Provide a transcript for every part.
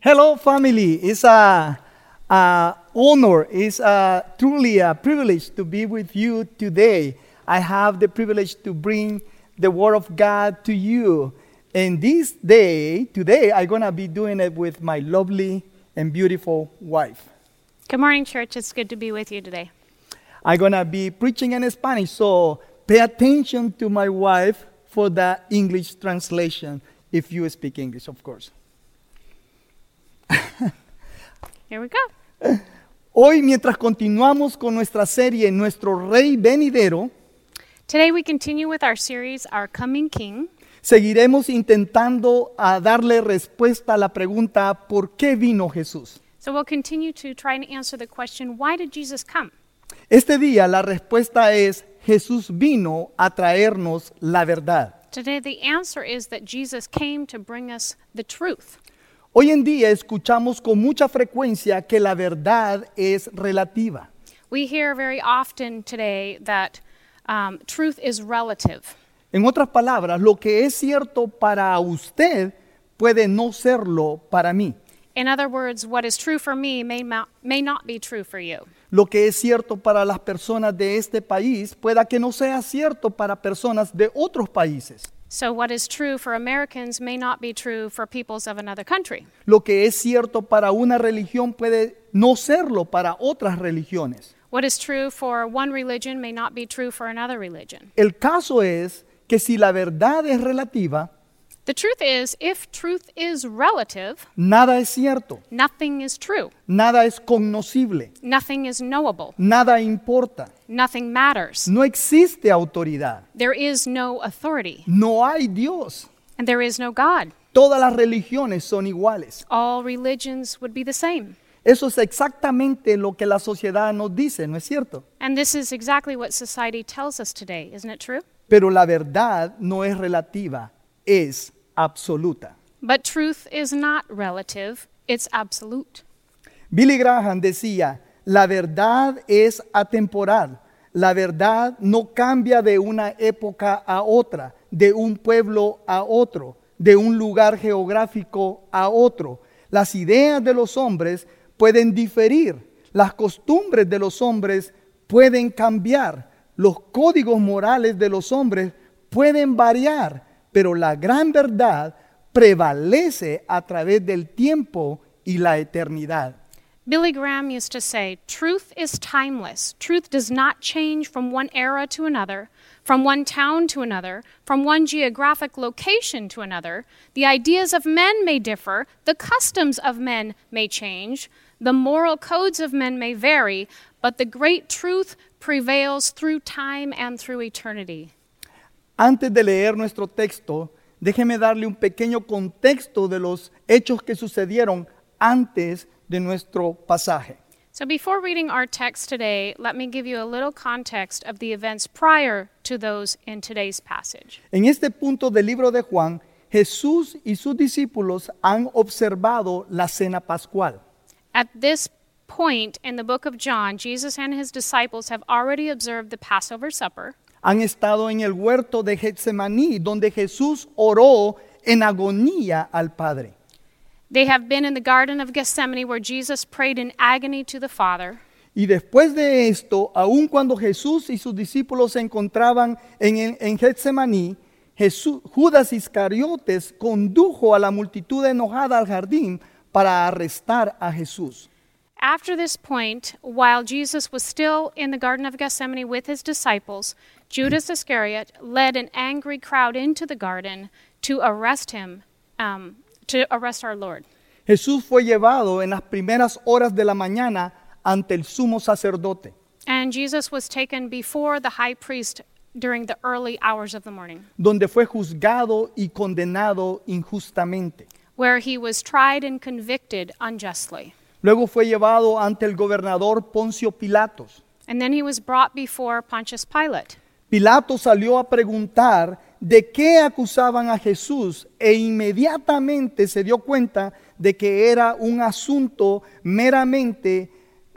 Hello, family. It's a, a honor. It's a, truly a privilege to be with you today. I have the privilege to bring the Word of God to you. And this day, today, I'm going to be doing it with my lovely and beautiful wife. Good morning, church. It's good to be with you today. I'm going to be preaching in Spanish, so pay attention to my wife for the English translation if you speak English, of course. Here we go. Hoy, mientras continuamos con nuestra serie Nuestro Rey Venidero, Today we continue with our series, Our Coming King. seguiremos intentando a darle respuesta a la pregunta ¿por qué vino Jesús? So we'll continue to try and answer the question, why did Jesus come? Este día la respuesta es Jesús vino a traernos la verdad. Today the answer is that Jesus came to bring us the truth. Hoy en día escuchamos con mucha frecuencia que la verdad es relativa. We hear very often today that um, truth is relative. En otras palabras, lo que es cierto para usted puede no serlo para mí. In other words, what is true for me may, not may not be true for you. Lo que es cierto para las personas de este país pueda que no sea cierto para personas de otros países. So what is true for Americans may not be true for peoples of another country. Lo que es cierto para una religión puede no serlo para otras religiones. What is true for one religion may not be true for another religion. El caso es que si la verdad es relativa, The truth is, if truth is relative, nada es cierto, nothing is true, nada es cognoscible, nothing is knowable, nada importa, nothing matters. no existe autoridad, There is no authority, no hay Dios. and there is no God. Todas las religiones son iguales. All religions would be the same. Eso es exactamente lo que la sociedad nos dice, ¿no es cierto? And this is exactly what society tells us today, isn't it true? Pero la verdad no es relativa, es absoluta. But truth is not relative, it's absolute. Billy Graham decía, la verdad es atemporal, la verdad no cambia de una época a otra, de un pueblo a otro, de un lugar geográfico a otro. Las ideas de los hombres pueden diferir, las costumbres de los hombres pueden cambiar, los códigos morales de los hombres pueden variar, pero la gran verdad prevalece a través del tiempo y la eternidad. Billy Graham used to say, Truth is timeless. Truth does not change from one era to another, from one town to another, from one geographic location to another. The ideas of men may differ, the customs of men may change, the moral codes of men may vary, but the great truth prevails through time and through eternity. Antes de leer nuestro texto, déjeme darle un pequeño contexto de los hechos que sucedieron antes de nuestro pasaje. So, before reading our text today, let me give you a little context of the events prior to those in today's passage. En este punto del libro de Juan, Jesús y sus discípulos han observado la cena pascual. At this point in the book of John, Jesus and his disciples have already observed the Passover supper. Han estado en el huerto de Getsemaní, donde Jesús oró en agonía al Padre. They have been in the Garden of Gethsemane where Jesus prayed in agony to the Father. Y después de esto, aun cuando Jesús y sus discípulos se encontraban en, en, en Getsemaní, Jesús- Judas Iscariotes condujo a la multitud enojada al jardín para arrestar a Jesús. After this point, while Jesus was still in the Garden of Gethsemane with his disciples, Judas Iscariot led an angry crowd into the garden to arrest him, um, to arrest our Lord. Jesús fue llevado en las primeras horas de la mañana ante el sumo sacerdote. And Jesus was taken before the high priest during the early hours of the morning, donde fue juzgado y condenado injustamente. where he was tried and convicted unjustly. Luego fue llevado ante el gobernador Poncio Pilatos. And then he was brought before Pontius Pilate. Pilato salió a preguntar de qué acusaban a Jesús e inmediatamente se dio cuenta de que era un asunto meramente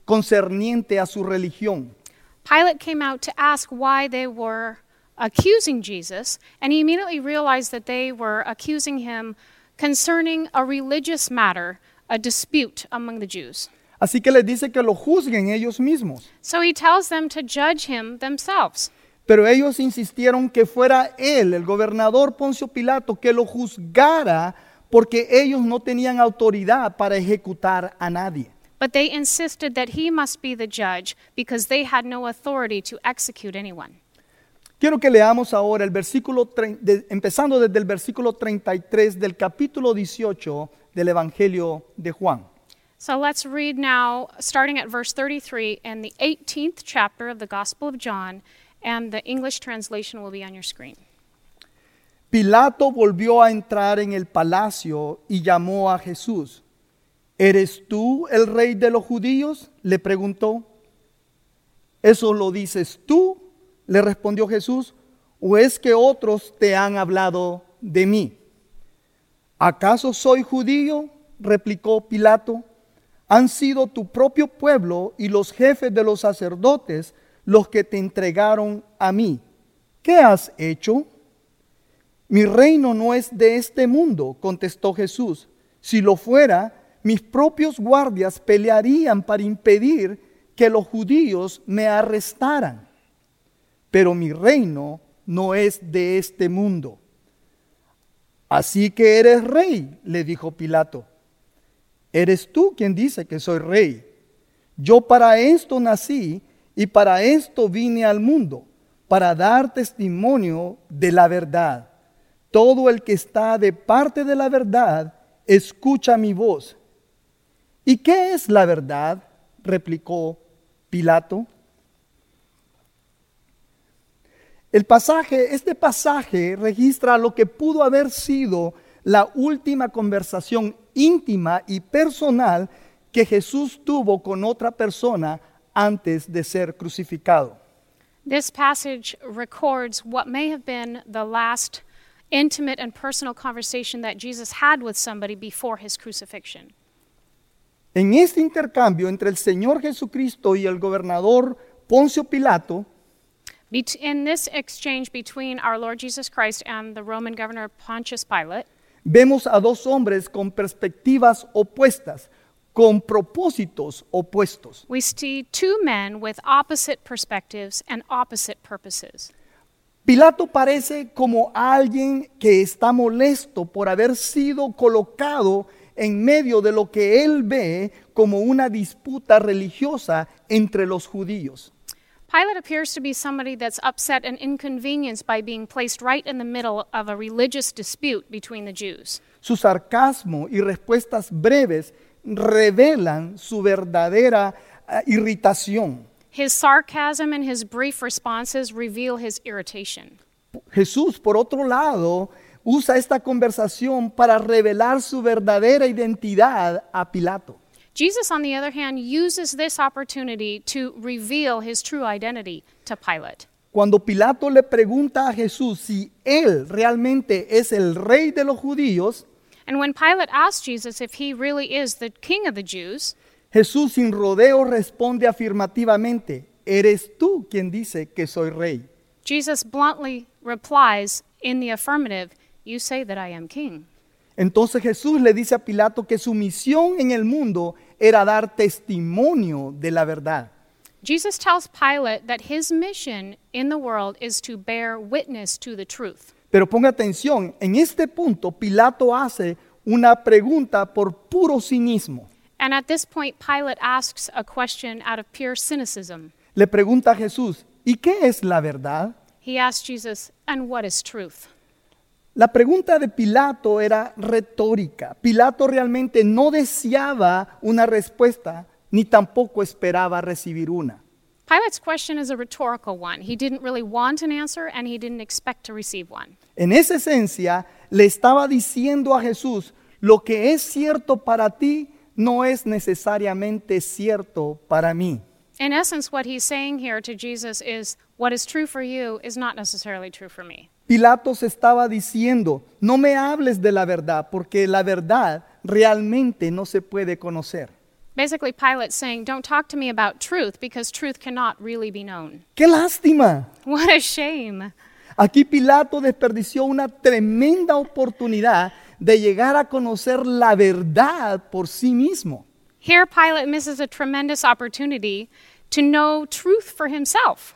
concerniente a su religión. Pilate came out to ask why they were accusing Jesus, and he immediately realized that they were accusing him concerning a religious matter a dispute among the Jews. Así que les dice que lo juzguen ellos mismos. So he tells them to judge him themselves. Pero ellos insistieron que fuera él, el gobernador Poncio Pilato, que lo juzgara porque ellos no tenían autoridad para ejecutar a nadie. But they insisted that he must be the judge because they had no authority to execute anyone. Quiero que leamos ahora el versículo, de- empezando desde el versículo 33 del capítulo 18 del Evangelio de Juan. So let's read now, starting at verse 33 in the 18th chapter of the Gospel of John, and the English translation will be on your screen. Pilato volvió a entrar en el palacio y llamó a Jesús. ¿Eres tú el rey de los judíos? le preguntó. ¿Eso lo dices tú? le respondió Jesús. ¿O es que otros te han hablado de mí? ¿Acaso soy judío? replicó Pilato. Han sido tu propio pueblo y los jefes de los sacerdotes los que te entregaron a mí. ¿Qué has hecho? Mi reino no es de este mundo, contestó Jesús. Si lo fuera, mis propios guardias pelearían para impedir que los judíos me arrestaran. Pero mi reino no es de este mundo. Así que eres rey, le dijo Pilato. Eres tú quien dice que soy rey. Yo para esto nací y para esto vine al mundo, para dar testimonio de la verdad. Todo el que está de parte de la verdad, escucha mi voz. ¿Y qué es la verdad? replicó Pilato. El pasaje, este pasaje registra lo que pudo haber sido la última conversación íntima y personal que Jesús tuvo con otra persona antes de ser crucificado. This passage records what may have been the last intimate and personal conversation that Jesus had with somebody before his crucifixion. En este intercambio entre el Señor Jesucristo y el gobernador Poncio Pilato, Bet- In this exchange between our Lord Jesus Christ and the Roman governor Pontius Pilate, vemos a dos hombres con perspectivas opuestas, con propósitos opuestos. we see two men with opposite perspectives and opposite purposes. Pilato parece como alguien que está molesto por haber sido colocado en medio de lo que él ve como una disputa religiosa entre los judíos. Pilate appears to be somebody that's upset and inconvenienced by being placed right in the middle of a religious dispute between the Jews. Su sarcasmo y respuestas breves revelan su verdadera eh, irritación. His sarcasm and his brief responses reveal his irritation. Jesús, por otro lado, usa esta conversación para revelar su verdadera identidad a Pilato. Jesus, on the other hand, uses this opportunity to reveal his true identity to Pilate. Cuando Pilato le pregunta a Jesús si él realmente es el rey de los judíos, And when Pilate asked Jesus if he really is the king of the Jews, Jesús sin rodeo responde afirmativamente, eres tú quien dice que soy rey. Jesus bluntly replies in the affirmative, You say that I am king. Entonces Jesús le dice a Pilato que su misión en el mundo era dar testimonio de la verdad. Jesus tells Pilate that his mission in the world is to bear witness to the truth. Pero ponga atención, en este punto Pilato hace una pregunta por puro cinismo. And at this point, Pilate asks a question out of pure cynicism. Le pregunta a Jesús, ¿y qué es la verdad? He asks Jesus, And what is truth? La pregunta de Pilato era retórica. Pilato realmente no deseaba una respuesta, ni tampoco esperaba recibir una. Pilate's question is a rhetorical one. He didn't really want an answer and he didn't expect to receive one. En esa esencia, le estaba diciendo a Jesús, lo que es cierto para ti no es necesariamente cierto para mí. In essence, what he's saying here to Jesus is what is true for you is not necessarily true for me. Pilatos estaba diciendo, no me hables de la verdad, porque la verdad realmente no se puede conocer. Basically, Pilate's saying, Don't talk to me about truth because truth cannot really be known. ¡Qué lástima! What a shame. Aquí Pilato desperdició una tremenda oportunidad de llegar a conocer la verdad por sí mismo. Here, Pilate misses a tremendous opportunity to know truth for himself.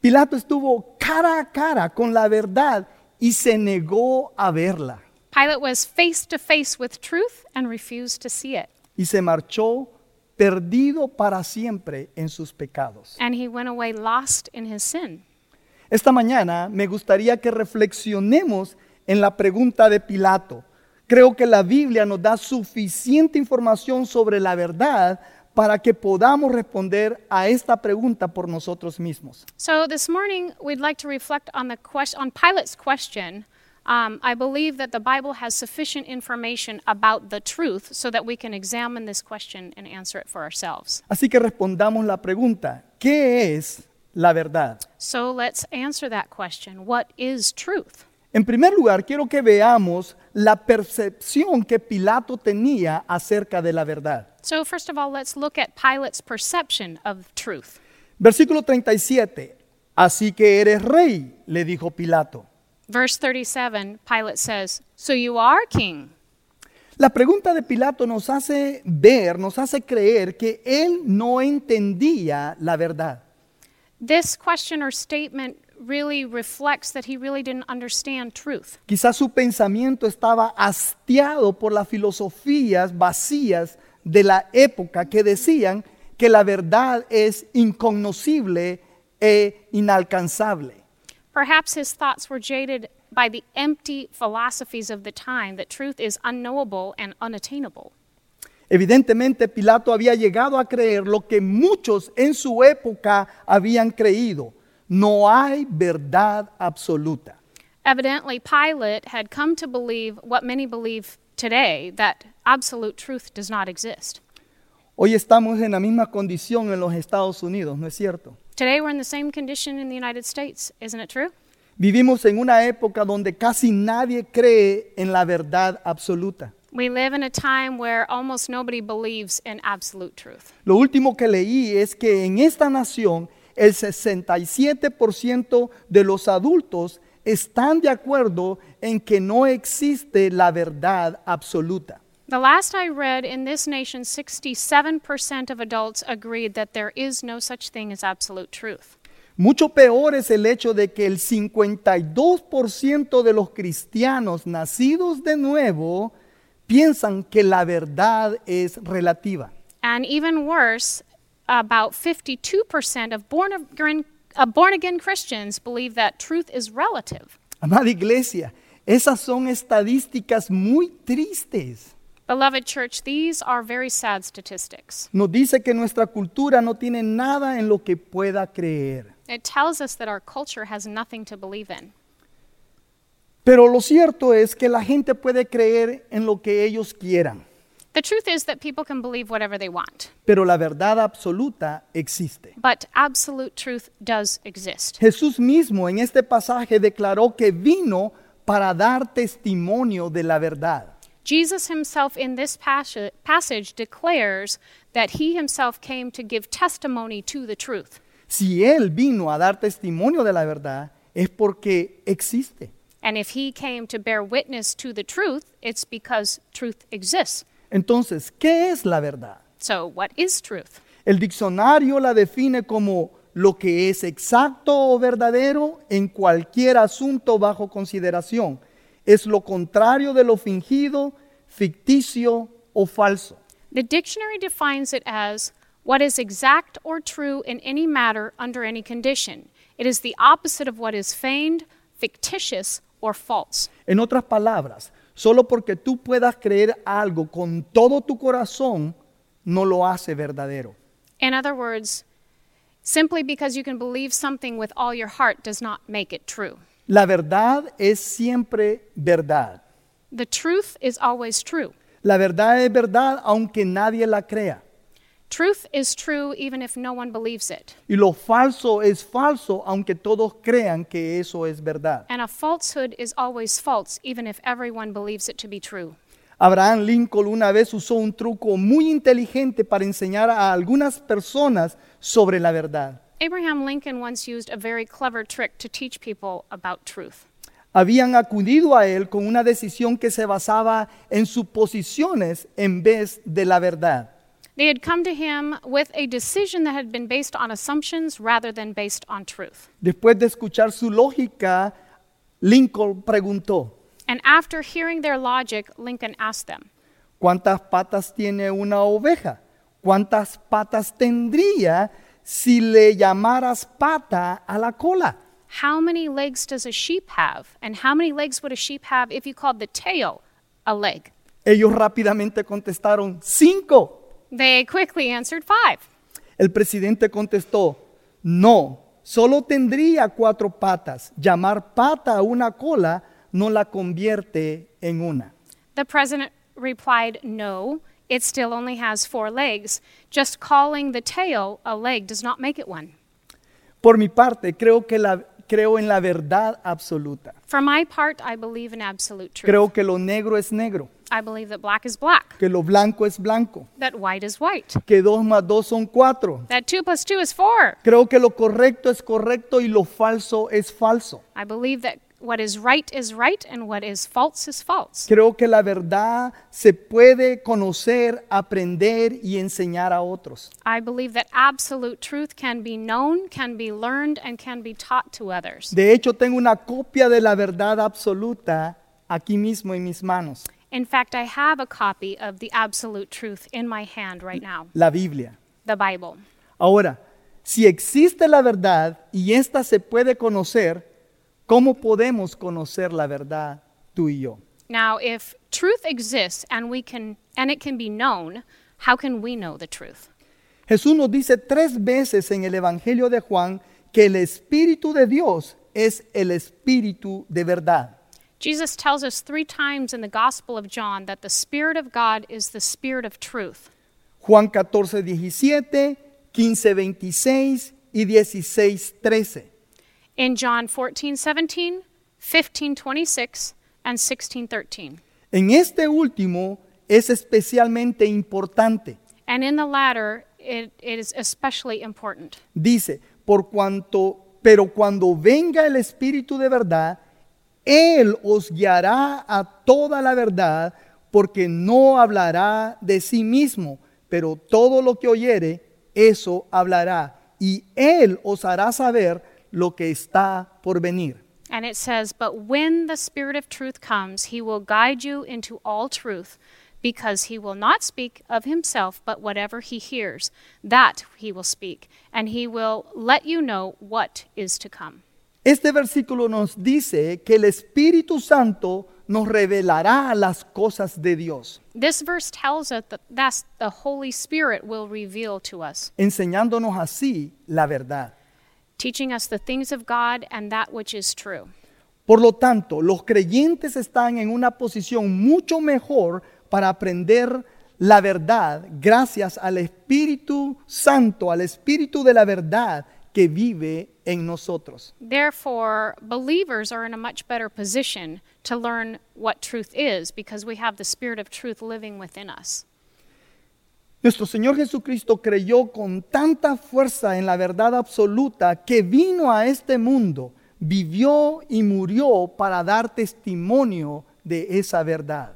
Pilato estuvo cara a cara con la verdad y se negó a verla Pilate was face to face with truth and refused to see it. Y se marchó perdido para siempre en sus pecados. And he went away lost in his sin. Esta mañana me gustaría que reflexionemos en la pregunta de Pilato. Creo que la Biblia nos da suficiente información sobre la verdad para que podamos responder a esta pregunta por nosotros mismos. So this morning, we'd like to reflect on, the question, on Pilate's question. Um, I believe that the Bible has sufficient information about the truth so that we can examine this question and answer it for ourselves. Así que respondamos la pregunta, ¿qué es la verdad? So let's answer that question. What is truth? En primer lugar, quiero que veamos la percepción que Pilato tenía acerca de la verdad. So, first of all, let's look at Pilate's perception of truth. Versículo 37. Así que eres rey, le dijo Pilato. Verse 37, Pilate says, So you are king. La pregunta de Pilato nos hace ver, nos hace creer que él no entendía la verdad. This question or statement really reflects that he really didn't understand truth. Quizás su pensamiento estaba hastiado por las filosofías vacías de la época que decían que la verdad es incognoscible e inalcanzable. Perhaps his thoughts were jaded by the empty philosophies of the time that truth is unknowable and unattainable. Evidentemente Pilato había llegado a creer lo que muchos en su época habían creído. No hay verdad absoluta. Evidently, Pilate had come to believe what many believe today that absolute truth does not exist. Hoy estamos en la misma condición en los Estados Unidos, ¿no es cierto? Today, we're in the same condition in the United States, isn't it true? Vivimos en una época donde casi nadie cree en la verdad absoluta. We live in a time where almost nobody believes in absolute truth. Lo último que leí es que en esta nación el 67% de los adultos están de acuerdo en que no existe la verdad absoluta. The last I read in this nation, 67% of adults agreed that there is no such thing as absolute truth. Mucho peor es el hecho de que el 52% de los cristianos nacidos de nuevo piensan que la verdad es relativa. And even worse, about 52% of born again, uh, born again Christians believe that truth is relative. Amada iglesia, esas son estadísticas muy tristes. Beloved church, these are very sad statistics. Nos dice que nuestra cultura no tiene nada en lo que pueda creer. It tells us that our culture has nothing to believe in. Pero lo cierto es que la gente puede creer en lo que ellos quieran, The truth is that people can believe whatever they want, pero la verdad absoluta existe. but absolute truth does exist. Jesús mismo en este pasaje declaró que vino para dar testimonio de la verdad. Jesus himself in this passage, passage declares that he himself came to give testimony to the truth. Si Él vino a dar testimonio de la verdad, es porque existe. And if he came to bear witness to the truth, it's because truth exists. Entonces, ¿qué es la verdad? So, what is truth? El diccionario la define como lo que es exacto o verdadero en cualquier asunto bajo consideración. Es lo contrario de lo fingido, ficticio o falso. The dictionary defines it as what is exact or true in any matter under any condition. It is the opposite of what is feigned, fictitious, or false. En otras palabras, solo porque tú puedas creer algo con todo tu corazón, no lo hace verdadero. In other words, simply because you can believe something with all your heart does not make it true. La verdad es siempre verdad. The truth is always true. La verdad es verdad aunque nadie la crea. Truth is true even if no one believes it. Y lo falso es falso aunque todos crean que eso es verdad. And a falsehood is always false even if everyone believes it to be true. Abraham Lincoln una vez usó un truco muy inteligente para enseñar a algunas personas sobre la verdad. Abraham Lincoln once used a very clever trick to teach people about truth. habían acudido a él con una decisión que se basaba en suposiciones en vez de la verdad. They had come to him with a decision that had been based on assumptions rather than based on truth. Después de escuchar su lógica, Lincoln preguntó, And after hearing their logic, Lincoln asked them, ¿cuántas patas tiene una oveja? ¿Cuántas patas tendría si le llamaras pata a la cola? How many legs does a sheep have? And how many legs would a sheep have if you called the tail a leg? Ellos rápidamente contestaron, cinco. They quickly answered five. El presidente contestó, no, solo tendría cuatro patas. Llamar pata a una cola no la convierte en una. The president replied, No, it still only has four legs. Just calling the tail a leg does not make it one. Por mi parte, creo que la creo en la verdad absoluta. For my part, I believe in absolute truth. Creo que lo negro es negro, I believe that black is black, que lo blanco es blanco, that white is white, que dos más dos son cuatro. that two plus two is four. Creo que lo correcto es correcto y lo falso es falso. I believe that what is right is right and what is false is false. Creo que la verdad se puede conocer, aprender y enseñar a otros. I believe that absolute truth can be known, can be learned, and can be taught to others. De hecho, tengo una copia de la verdad absoluta aquí mismo en mis manos, In fact, I have a copy of the absolute truth in my hand right now la Biblia. the Bible. Ahora, si existe la verdad y ésta se puede conocer, ¿cómo podemos conocer la verdad tú y yo? Now, if truth exists and we can and it can be known, how can we know the truth? Jesús nos dice tres veces en el Evangelio de Juan que el Espíritu de Dios es el Espíritu de verdad. Jesus tells us 3 times in the Gospel of John that the Spirit of God is the Spirit of truth. Juan 14, 17, 15, 26 y 16, 13. In John 14, 17, 15, 26, and 16, 13. En este último es especialmente importante. And in the latter, it, it is especially important. Dice, por cuanto, pero cuando venga el Espíritu de verdad, Él os guiará a toda la verdad, porque no hablará de sí mismo, pero todo lo que oyere, eso hablará, y Él os hará saber lo que está por venir. And it says, But when the Spirit of truth comes, he will guide you into all truth, because he will not speak of himself, but whatever he hears, that he will speak, and he will let you know what is to come. Este versículo nos dice que el Espíritu Santo nos revelará las cosas de Dios, This verse tells us that that's the Holy Spirit will reveal to us, enseñándonos así la verdad. Teaching us the things of God and that which is true. Por lo tanto, los creyentes están en una posición mucho mejor para aprender la verdad gracias al Espíritu Santo, al Espíritu de la verdad que vive en nosotros. Therefore, believers are in a much better position to learn what truth is because we have the Spirit of truth living within us. Nuestro Señor Jesucristo creyó con tanta fuerza en la verdad absoluta que vino a este mundo, vivió y murió para dar testimonio de esa verdad.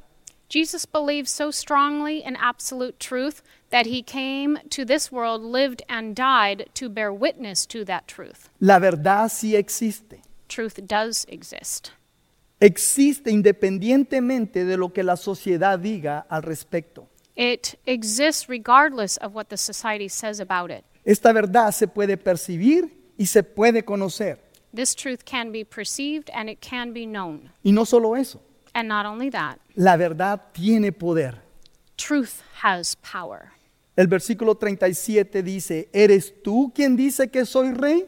Jesus believed so strongly in absolute truth that he came to this world, lived, and died to bear witness to that truth. La verdad sí existe. Truth does exist. Existe independientemente de lo que la sociedad diga al respecto. It exists regardless of what the society says about it. Esta verdad se puede percibir y se puede conocer. This truth can be perceived and it can be known. Y no solo eso, And not only that, la verdad tiene poder. truth has power. El versículo 37 dice, ¿eres tú quien dice que soy rey?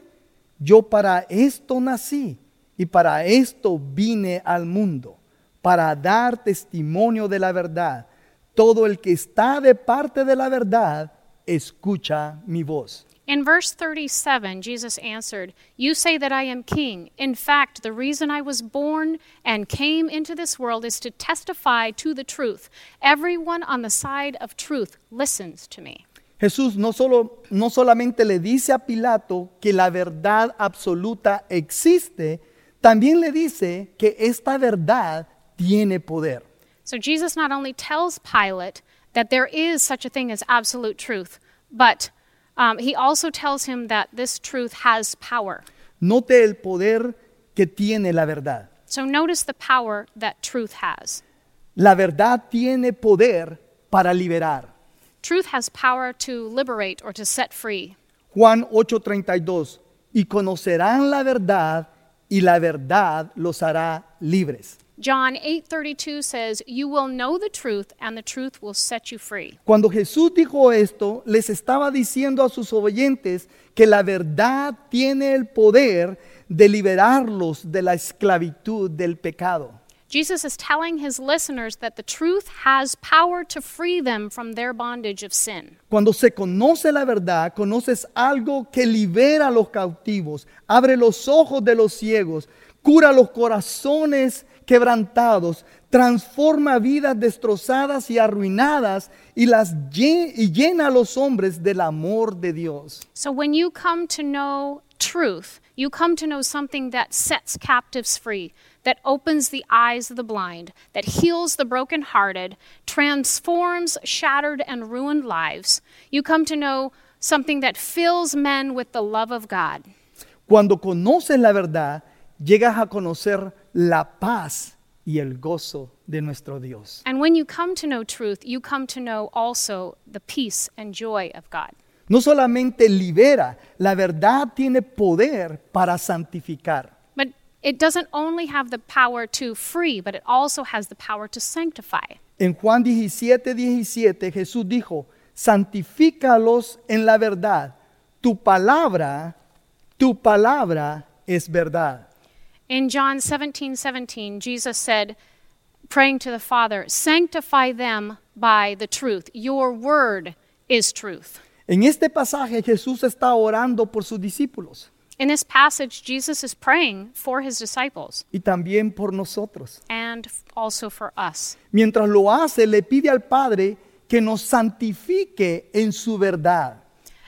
Yo para esto nací y para esto vine al mundo, para dar testimonio de la verdad. Todo el que está de parte de la verdad, escucha mi voz. In verse 37, Jesus answered, You say that I am king. In fact, the reason I was born and came into this world is to testify to the truth. Everyone on the side of truth listens to me. Jesús no, solo, no solamente le dice a Pilato que la verdad absoluta existe, también le dice que esta verdad tiene poder. So Jesus not only tells Pilate that there is such a thing as absolute truth, but um, he also tells him that this truth has power. Note el poder que tiene la verdad. So notice the power that truth has. La verdad tiene poder para liberar. Truth has power to liberate or to set free. Juan 8:32, y conocerán la verdad y la verdad los hará libres. John 8:32 says, "You will know the truth and the truth will set you free." Cuando Jesús dijo esto, les estaba diciendo a sus oyentes que la verdad tiene el poder de liberarlos de la esclavitud del pecado. Jesus is telling his listeners that the truth has power to free them from their bondage of sin. Cuando se conoce la verdad, conoces algo que libera a los cautivos, abre los ojos de los ciegos, cura los corazones quebrantados, transforma vidas destrozadas y arruinadas y las y llena a los hombres del amor de Dios. So when you come to know truth, you come to know something that sets captives free, that opens the eyes of the blind, that heals the brokenhearted, transforms shattered and ruined lives. You come to know something that fills men with the love of God. Cuando conoces la verdad, llegas a conocer la paz y el gozo de nuestro Dios. And when you come to know truth, you come to know also the peace and joy of God. No solamente libera, la verdad tiene poder para santificar. It doesn't only have the power to free, but it also has the power to sanctify. En Juan 17, 17 Jesús dijo, santifícalos en la verdad. Tu palabra, tu palabra es verdad. In John 17 17, Jesus said, praying to the Father, Sanctify them by the truth. Your word is truth. En este pasaje Jesús está orando por sus discípulos In this passage, Jesus is praying for his disciples y también por nosotros. and also for us. Mientras lo hace, le pide al Padre que nos santifique en su verdad.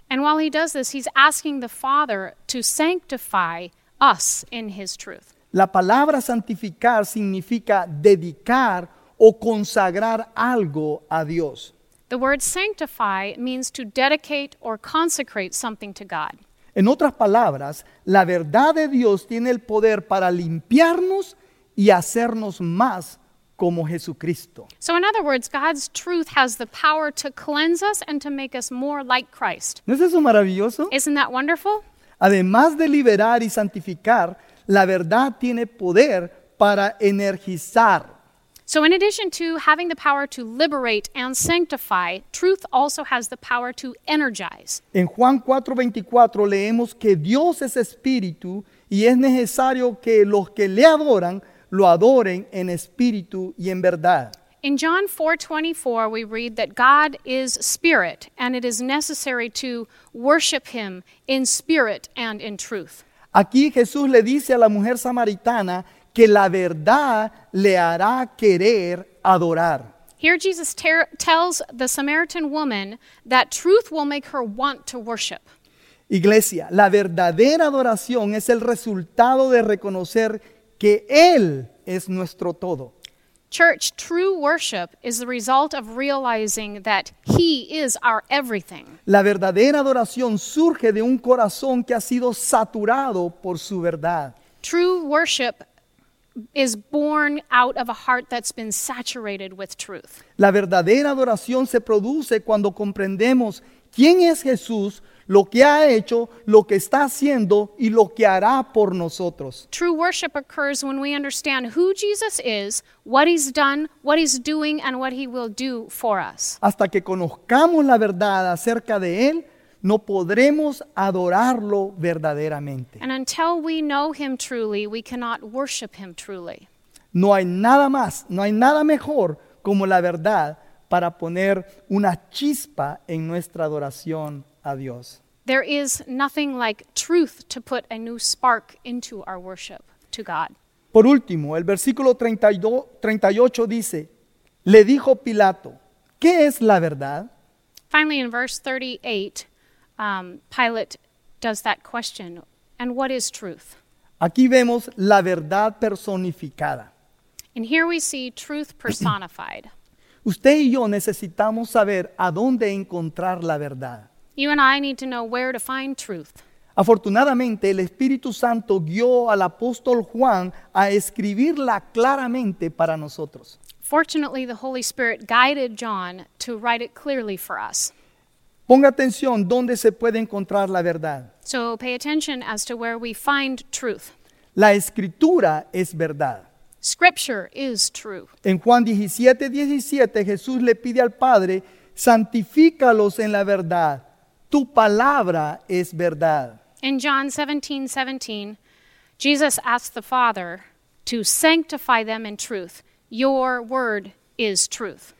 And while he does this, he's asking the Father to sanctify us in his truth. La palabra santificar significa dedicar o consagrar algo a Dios. The word sanctify means to dedicate or consecrate something to God. En otras palabras, la verdad de Dios tiene el poder para limpiarnos y hacernos más como Jesucristo. So, in other words, God's truth has the power to cleanse us and to make us more like Christ. ¿No es eso maravilloso? Isn't that wonderful? Además de liberar y santificar, la verdad tiene poder para energizar. So, in addition to having the power to liberate and sanctify, truth also has the power to energize. En Juan 4:24 leemos que Dios es espíritu y es necesario que los que le adoran lo adoren en espíritu y en verdad. In John 4:24 we read that God is spirit and it is necessary to worship him in spirit and in truth. Aquí Jesús le dice a la mujer samaritana que la verdad le hará querer adorar. Here Jesus tells the Samaritan woman that truth will make her want to worship. Iglesia, la verdadera adoración es el resultado de reconocer que Él es nuestro todo. Church, true worship is the result of realizing that he is our everything. La verdadera adoración surge de un corazón que ha sido saturado por su verdad. True worship is born out of a heart that's been saturated with truth. La verdadera adoración se produce cuando comprendemos quién es Jesús, lo que ha hecho, lo que está haciendo y lo que hará por nosotros. True worship occurs when we understand who Jesus is, what he's done, what he's doing, and what he will do for us. Hasta que conozcamos la verdad acerca de Él, no podremos adorarlo verdaderamente. And until we know him truly, we cannot worship him truly. No hay nada más, no hay nada mejor como la verdad para poner una chispa en nuestra adoración a Dios. There is nothing like truth to put a new spark into our worship to God. Por último, el versículo 32 38 dice, le dijo Pilato, ¿qué es la verdad? Finally, in verse 38, um, Pilate does that question And what is truth? Aquí vemos la verdad personificada. And here we see truth personified. Usted y yo necesitamos saber a dónde encontrar la verdad. You and I need to know where to find truth. Afortunadamente, el Espíritu Santo guió al apóstol Juan a escribirla claramente para nosotros. Fortunately, the Holy Spirit guided John to write it clearly for us. Ponga atención dónde se puede encontrar la verdad. So pay attention as to where we find truth. La escritura es verdad. Scripture is true. En Juan 17, 17 Jesús le pide al Padre, santifícalos en la verdad. Tu palabra es verdad. In John 17 17, Jesus asked the Father to sanctify them in truth. Your word is truth.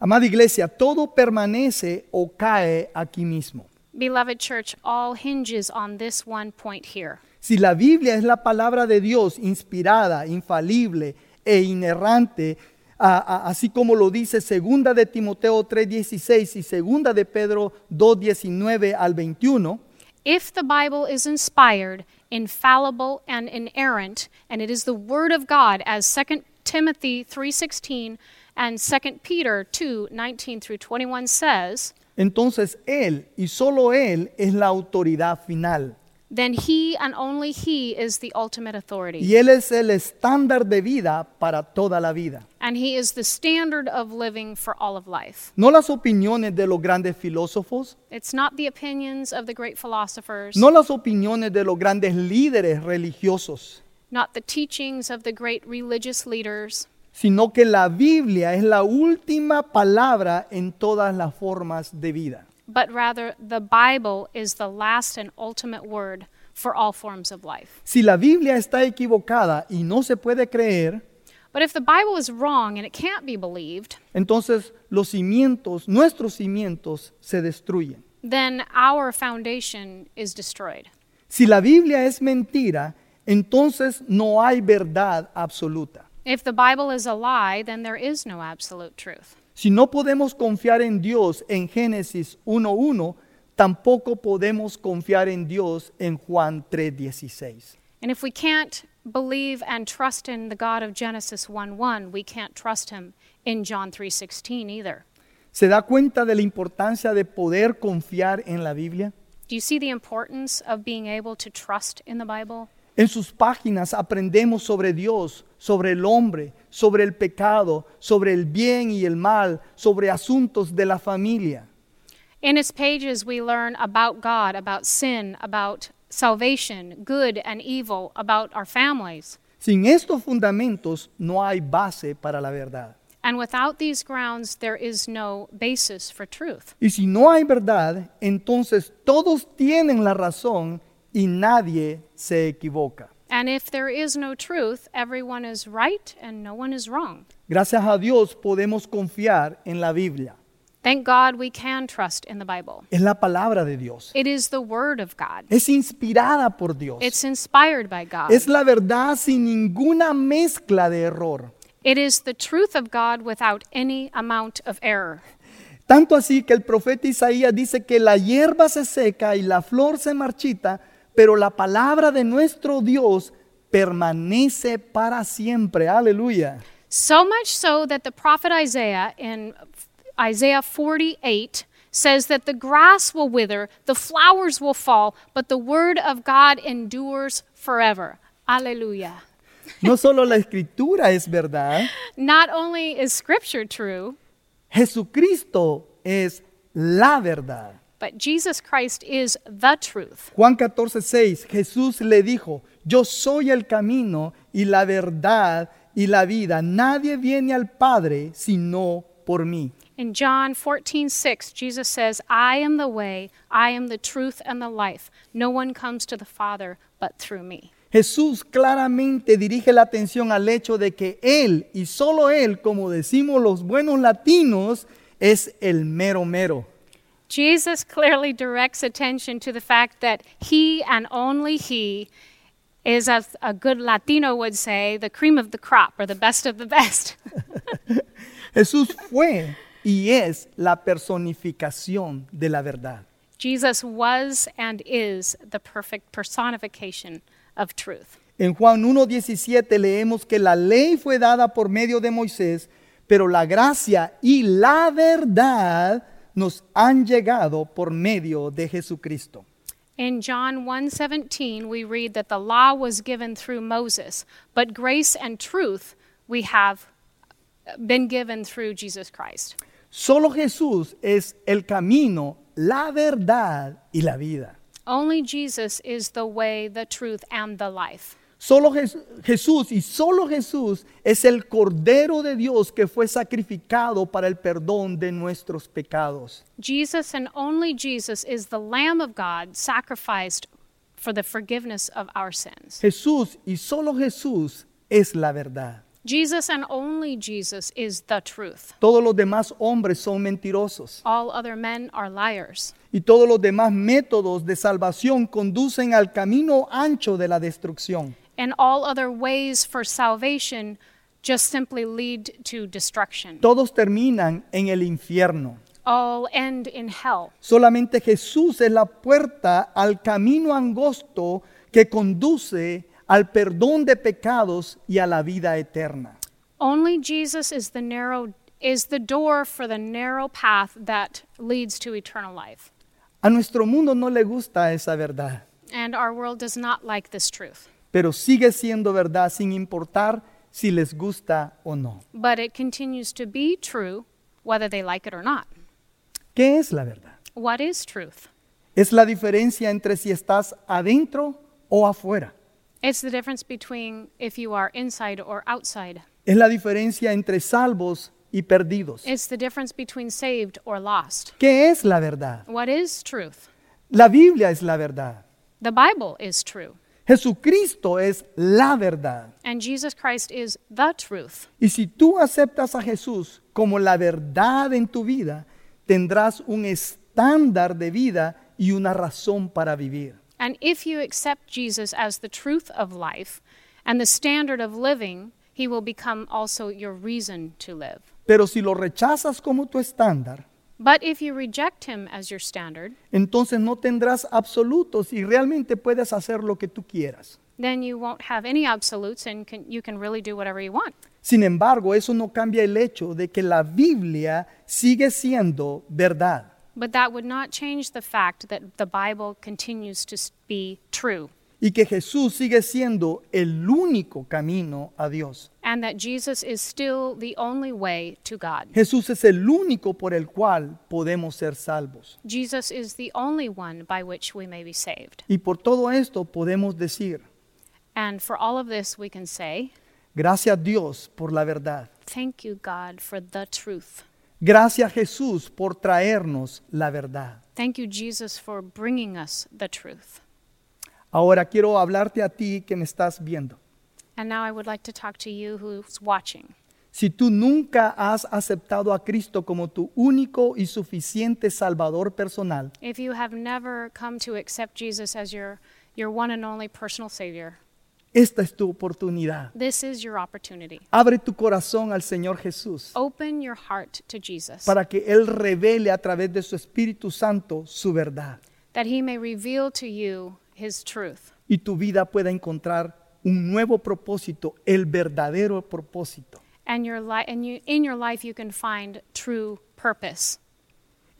Amada iglesia, todo permanece o cae aquí mismo. Beloved church, all hinges on this one point here. Si la Biblia es la palabra de Dios inspirada, infalible e inerrante, a- a- así como lo dice segunda de Timoteo 3:16 y segunda de Pedro 2:19 al 21, If the Bible is inspired, infallible, and inerrant, and it is the word of God, as 2 Timothy 3:16 and 2 Peter 2:19 through 21 says, entonces Él y solo Él es la autoridad final. then he and only he is the ultimate authority. Y Él es el estándar de vida para toda la vida. And he is the standard of living for all of life. No las opiniones de los grandes filósofos, It's not the opinions of the great philosophers, no las opiniones de los grandes líderes religiosos, not the teachings of the great religious leaders, sino que la Biblia es la última palabra en todas las formas de vida. but rather the Bible is the last and ultimate word for all forms of life. Si la Biblia está equivocada y no se puede creer, But if the Bible is wrong and it can't be believed, entonces los cimientos, nuestros cimientos, se destruyen. then our foundation is destroyed. Si la Biblia es mentira, entonces no hay verdad absoluta. If the Bible is a lie, then there is no absolute truth. Si no podemos confiar en Dios en Génesis 1.1, tampoco podemos confiar en Dios en Juan 3.16. And if we can't believe and trust in the God of Genesis 1:1, we can't trust him in John 3:16 either. ¿Se da cuenta de la importancia de poder confiar en la Biblia? Do you see the importance of being able to trust in the Bible? En sus páginas aprendemos sobre Dios, sobre el hombre, sobre el pecado, sobre el bien y el mal, sobre asuntos de la familia. In its pages we learn about God, about sin, about salvation, good and evil, about our families. Sin estos fundamentos no hay base para la verdad. And without these grounds there is no basis for truth. Y si no hay verdad, entonces todos tienen la razón y nadie se equivoca. And if there is no truth, everyone is right and no one is wrong. Gracias a Dios podemos confiar en la Biblia. Thank God we can trust in the Bible. Es la palabra de Dios. It is the Word of God. Es inspirada por Dios. It's inspired by God. Es la verdad sin ninguna mezcla de error. It is the truth of God without any amount of error. Tanto así que el profeta Isaías dice que la hierba se seca y la flor se marchita, pero la palabra de nuestro Dios permanece para siempre. Aleluya. So much so that the prophet Isaiah in Isaiah 48 says that the grass will wither, the flowers will fall, but the word of God endures forever. Alleluia. No solo la escritura es verdad, Not only is scripture true, Jesucristo es la verdad. But Jesus Christ is the truth. Juan 14, 6, Jesús le dijo, yo soy el camino y la verdad y la vida. Nadie viene al Padre sino por mí. In John 14:6, Jesus says, "I am the way, I am the truth and the life. No one comes to the Father but through me." Jesús claramente dirige la atención al hecho de que Él y solo Él, como decimos los buenos latinos, es el mero mero. Jesus clearly directs attention to the fact that he and only he is, as a good Latino would say, the cream of the crop or the best of the best. Jesús fue y es la personificación de la verdad. Jesus was and is the perfect personification of truth. En Juan 1.17 leemos que la ley fue dada por medio de Moisés, pero la gracia y la verdad nos han llegado por medio de Jesucristo. In John 1:17 we read that the law was given through Moses, but grace and truth we have uh, been given through Jesus Christ. Solo Jesús es el camino, la verdad y la vida. Only Jesus is the way, the truth and the life. Solo Jes- Jesús y solo Jesús es el Cordero de Dios que fue sacrificado para el perdón de nuestros pecados. Jesus and only Jesus is the lamb of God sacrificed for the forgiveness of our sins. Jesús y solo Jesús es la verdad. Jesus and only Jesus is the truth. Todos los demás hombres son mentirosos All other men are liars. y todos los demás métodos de salvación conducen al camino ancho de la destrucción. And all other ways for salvation just simply lead to destruction. Todos terminan en el infierno. All end in hell. Solamente Jesús es la puerta al camino angosto que conduce al perdón de pecados y a la vida eterna. Only Jesus is the narrow is the door for the narrow path that leads to eternal life. A nuestro mundo no le gusta esa verdad, And our world does not like this truth. Pero sigue siendo verdad sin importar si les gusta o no. But it continues to be true whether they like it or not. ¿Qué es la verdad? What is truth? Es la diferencia entre si estás adentro o afuera. It's the difference between if you are inside or outside. Es la diferencia entre salvos y perdidos. It's the difference between saved or lost. ¿Qué es la verdad? What is truth? La Biblia es la verdad. The Bible is true. Jesucristo es la verdad. And Jesus Christ is the truth. Y si tú aceptas a Jesús como la verdad en tu vida, tendrás un estándar de vida y una razón para vivir. And if you accept Jesus as the truth of life and the standard of living, he will become also your reason to live. Pero si lo rechazas como tu estándar, But if you reject him as your standard, entonces no tendrás absolutos y realmente puedes hacer lo que tú quieras. then you won't have any absolutes and can, you can really do whatever you want. Sin embargo, eso no cambia el hecho de que la Biblia sigue siendo verdad. But that would not change the fact that the Bible continues to s- be true y que Jesús sigue siendo el único camino a Dios. and that Jesus is still the only way to God. Jesús es el único por el cual podemos ser salvos. Jesus is the only one by which we may be saved. Y por todo esto podemos decir, And for all of this, we can say, gracias a Dios por la verdad. Thank you, God, for the truth. Gracias Jesús por traernos la verdad. Thank you, Jesus, for bringing us the truth. Ahora quiero hablarte a ti que me estás viendo. And now I would like to talk to you who's watching. Si tú nunca has aceptado a Cristo como tu único y suficiente Salvador personal, If you have never come to accept Jesus as your, your one and only personal Savior, esta es tu oportunidad. this is your opportunity. Abre tu corazón al Señor Jesús. Open your heart to Jesus para que Él revele a través de su Espíritu Santo su verdad that He may reveal to you His truth y tu vida pueda encontrar un nuevo propósito, el verdadero propósito. and, your li- and you, in your life you can find true purpose.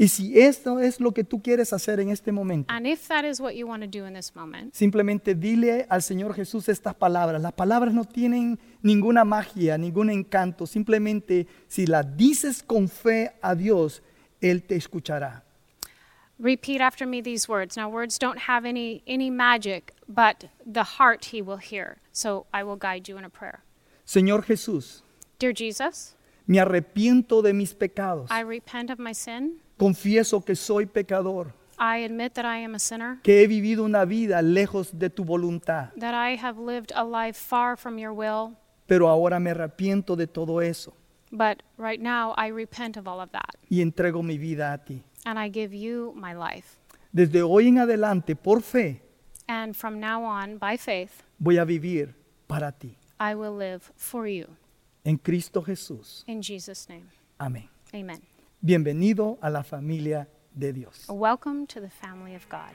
Y si esto es lo que tú quieres hacer en este momento, And if that is what you want to do in this moment, simplemente dile al Señor Jesús estas palabras. Las palabras no tienen ninguna magia, ningún encanto. Simplemente si las dices con fe a Dios, Él te escuchará. Repeat after me these words. Now, words don't have any, any magic, but the heart He will hear. So I will guide you in a prayer. Señor Jesús, Dear Jesus, me arrepiento de mis pecados. I repent of my sin. Confieso que soy pecador. I admit that I am a sinner, que he vivido una vida lejos de tu voluntad, that I have lived a life far from your will, pero ahora me arrepiento de todo eso but right now I repent of all of that. y entrego mi vida a ti. And I give you my life. Desde hoy en adelante, por fe, And from now on, by faith, voy a vivir para ti. I will live for you. En Cristo Jesús. In Jesus' name, Amén. amen. Bienvenido a la familia de Dios. Welcome to the family of God.